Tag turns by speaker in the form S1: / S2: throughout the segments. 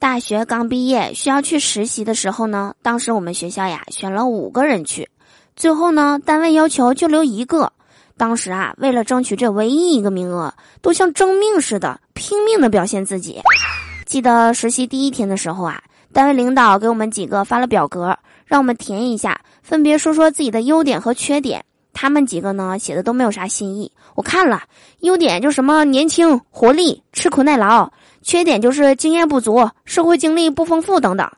S1: 大学刚毕业需要去实习的时候呢，当时我们学校呀选了五个人去，最后呢单位要求就留一个。当时啊，为了争取这唯一一个名额，都像争命似的，拼命的表现自己。记得实习第一天的时候啊，单位领导给我们几个发了表格，让我们填一下，分别说说自己的优点和缺点。他们几个呢写的都没有啥新意，我看了，优点就什么年轻、活力、吃苦耐劳，缺点就是经验不足、社会经历不丰富等等。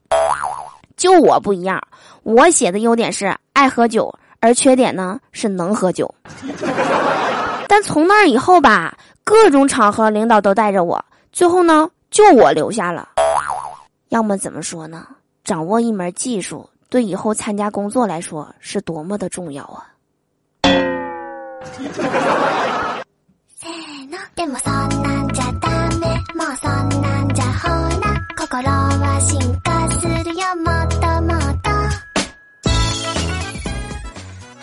S1: 就我不一样，我写的优点是爱喝酒。而缺点呢是能喝酒，但从那以后吧，各种场合领导都带着我，最后呢就我留下了。要么怎么说呢？掌握一门技术，对以后参加工作来说是多么的重要啊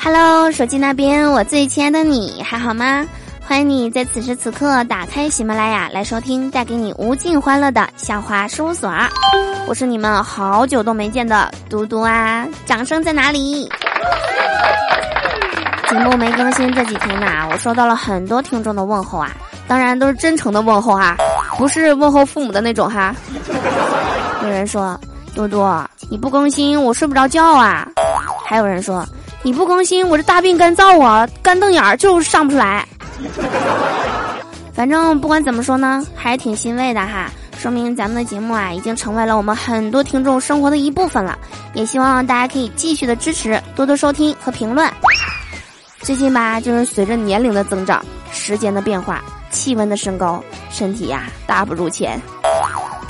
S1: ！Hello，手机那边，我最亲爱的你还好吗？欢迎你在此时此刻打开喜马拉雅来收听带给你无尽欢乐的笑话事务所。我是你们好久都没见的嘟嘟啊！掌声在哪里？节目没更新这几天呐，我收到了很多听众的问候啊，当然都是真诚的问候哈，不是问候父母的那种哈。有人说多多你不更新我睡不着觉啊，还有人说。你不更新，我这大病干燥啊，干瞪眼儿就是上不出来。反正不管怎么说呢，还是挺欣慰的哈，说明咱们的节目啊，已经成为了我们很多听众生活的一部分了。也希望大家可以继续的支持，多多收听和评论。最近吧，就是随着年龄的增长，时间的变化，气温的升高，身体呀大不如前，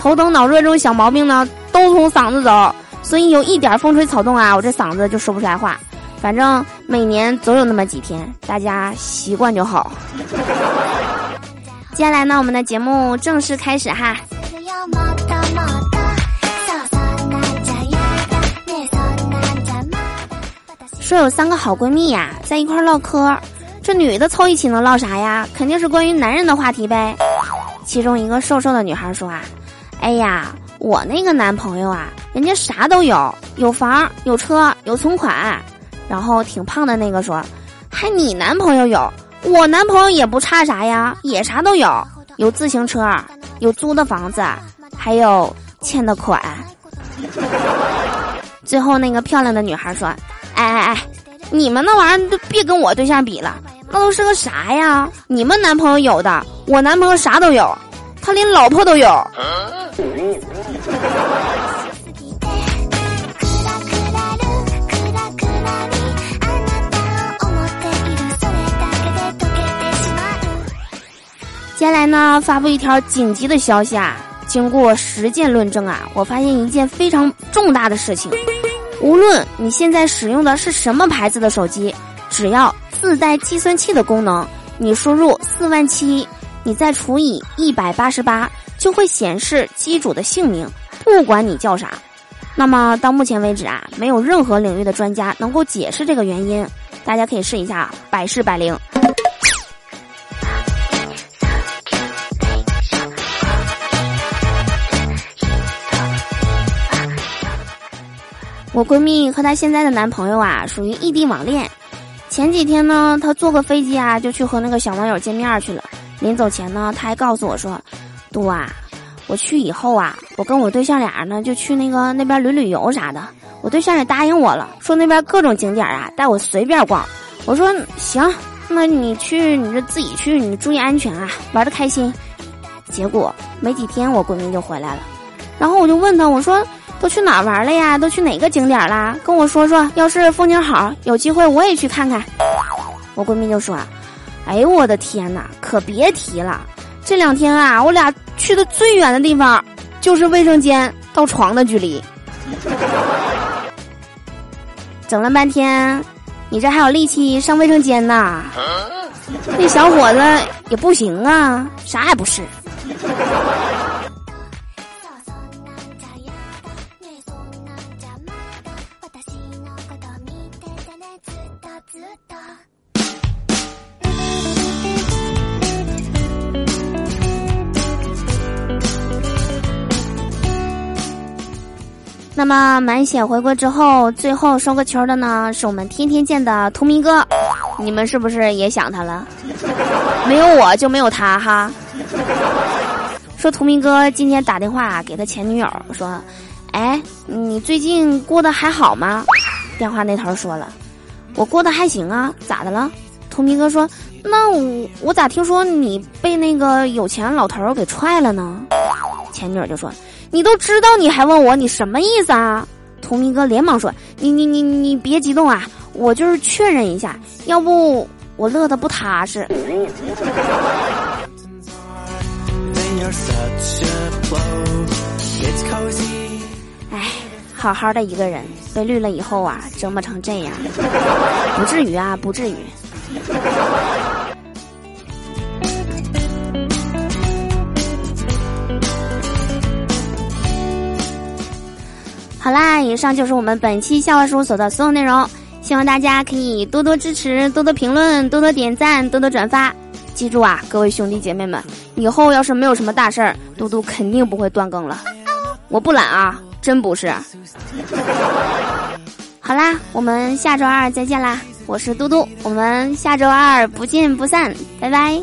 S1: 头疼脑热这种小毛病呢，都从嗓子走，所以有一点风吹草动啊，我这嗓子就说不出来话。反正每年总有那么几天，大家习惯就好。接下来呢，我们的节目正式开始哈。说有三个好闺蜜呀，在一块唠嗑，这女的凑一起能唠啥呀？肯定是关于男人的话题呗。其中一个瘦瘦的女孩说啊：“哎呀，我那个男朋友啊，人家啥都有，有房有车有存款。”然后挺胖的那个说：“还你男朋友有，我男朋友也不差啥呀，也啥都有，有自行车，有租的房子，还有欠的款。”最后那个漂亮的女孩说：“哎哎哎，你们那玩意儿都别跟我对象比了，那都是个啥呀？你们男朋友有的，我男朋友啥都有，他连老婆都有。”接下来呢，发布一条紧急的消息啊！经过实践论证啊，我发现一件非常重大的事情：无论你现在使用的是什么牌子的手机，只要自带计算器的功能，你输入四万七，你再除以一百八十八，就会显示机主的姓名，不管你叫啥。那么到目前为止啊，没有任何领域的专家能够解释这个原因，大家可以试一下，百试百灵。我闺蜜和她现在的男朋友啊，属于异地网恋。前几天呢，她坐个飞机啊，就去和那个小网友见面去了。临走前呢，她还告诉我说：“嘟啊，我去以后啊，我跟我对象俩呢，就去那个那边旅旅游啥的。我对象也答应我了，说那边各种景点啊，带我随便逛。我说行，那你去，你就自己去，你注意安全啊，玩的开心。结果没几天，我闺蜜就回来了，然后我就问她，我说。都去哪玩了呀？都去哪个景点啦？跟我说说。要是风景好，有机会我也去看看。我闺蜜就说：“哎呦我的天哪，可别提了！这两天啊，我俩去的最远的地方，就是卫生间到床的距离。整了半天，你这还有力气上卫生间呢？那小伙子也不行啊，啥也不是。”那么满血回归之后，最后收个球的呢，是我们天天见的图明哥。你们是不是也想他了？没有我就没有他哈。说图明哥今天打电话给他前女友说：“哎，你最近过得还好吗？”电话那头说了：“我过得还行啊，咋的了？”图明哥说：“那我我咋听说你被那个有钱老头给踹了呢？”前女友就说。你都知道，你还问我，你什么意思啊？图明哥连忙说：“你你你你别激动啊，我就是确认一下，要不我乐得不踏实。”哎，好好的一个人被绿了以后啊，折磨成这样，不至于啊，不至于。好啦，以上就是我们本期笑话事务所的所有内容，希望大家可以多多支持、多多评论、多多点赞、多多转发。记住啊，各位兄弟姐妹们，以后要是没有什么大事儿，嘟嘟肯定不会断更了。我不懒啊，真不是。好啦，我们下周二再见啦！我是嘟嘟，我们下周二不见不散，拜拜。